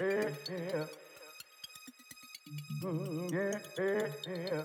Yeah, yeah. Mm, yeah, yeah, yeah.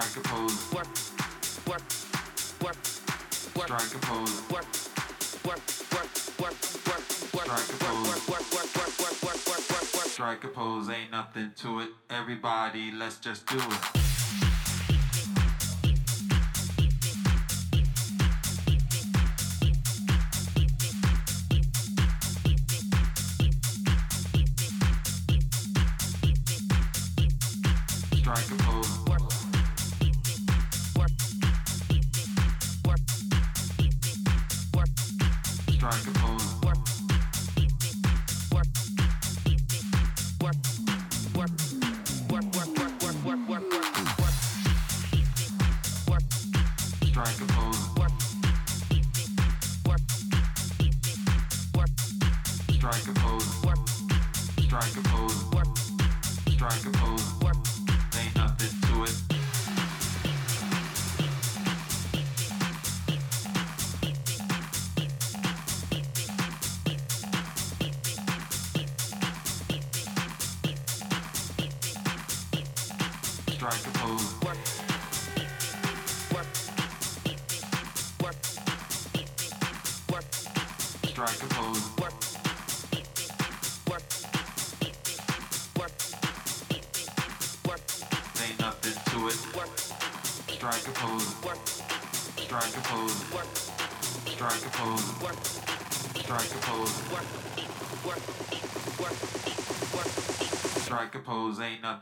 Strike a pose. Work, work, work, work. Strike a pose. Work, work, work, work, work, work. Strike a pose. Work, work, work, work, work, work, work, work, work. Strike a pose. Ain't nothing to it. Everybody, let's just do it.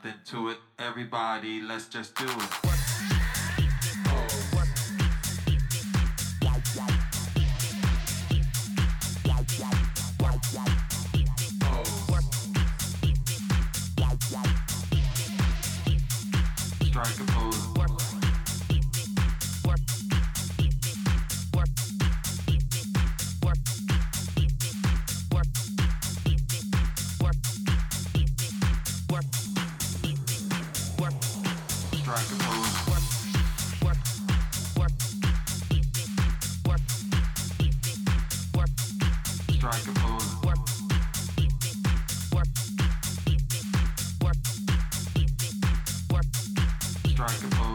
Into to it. Everybody, let's just do it. trying to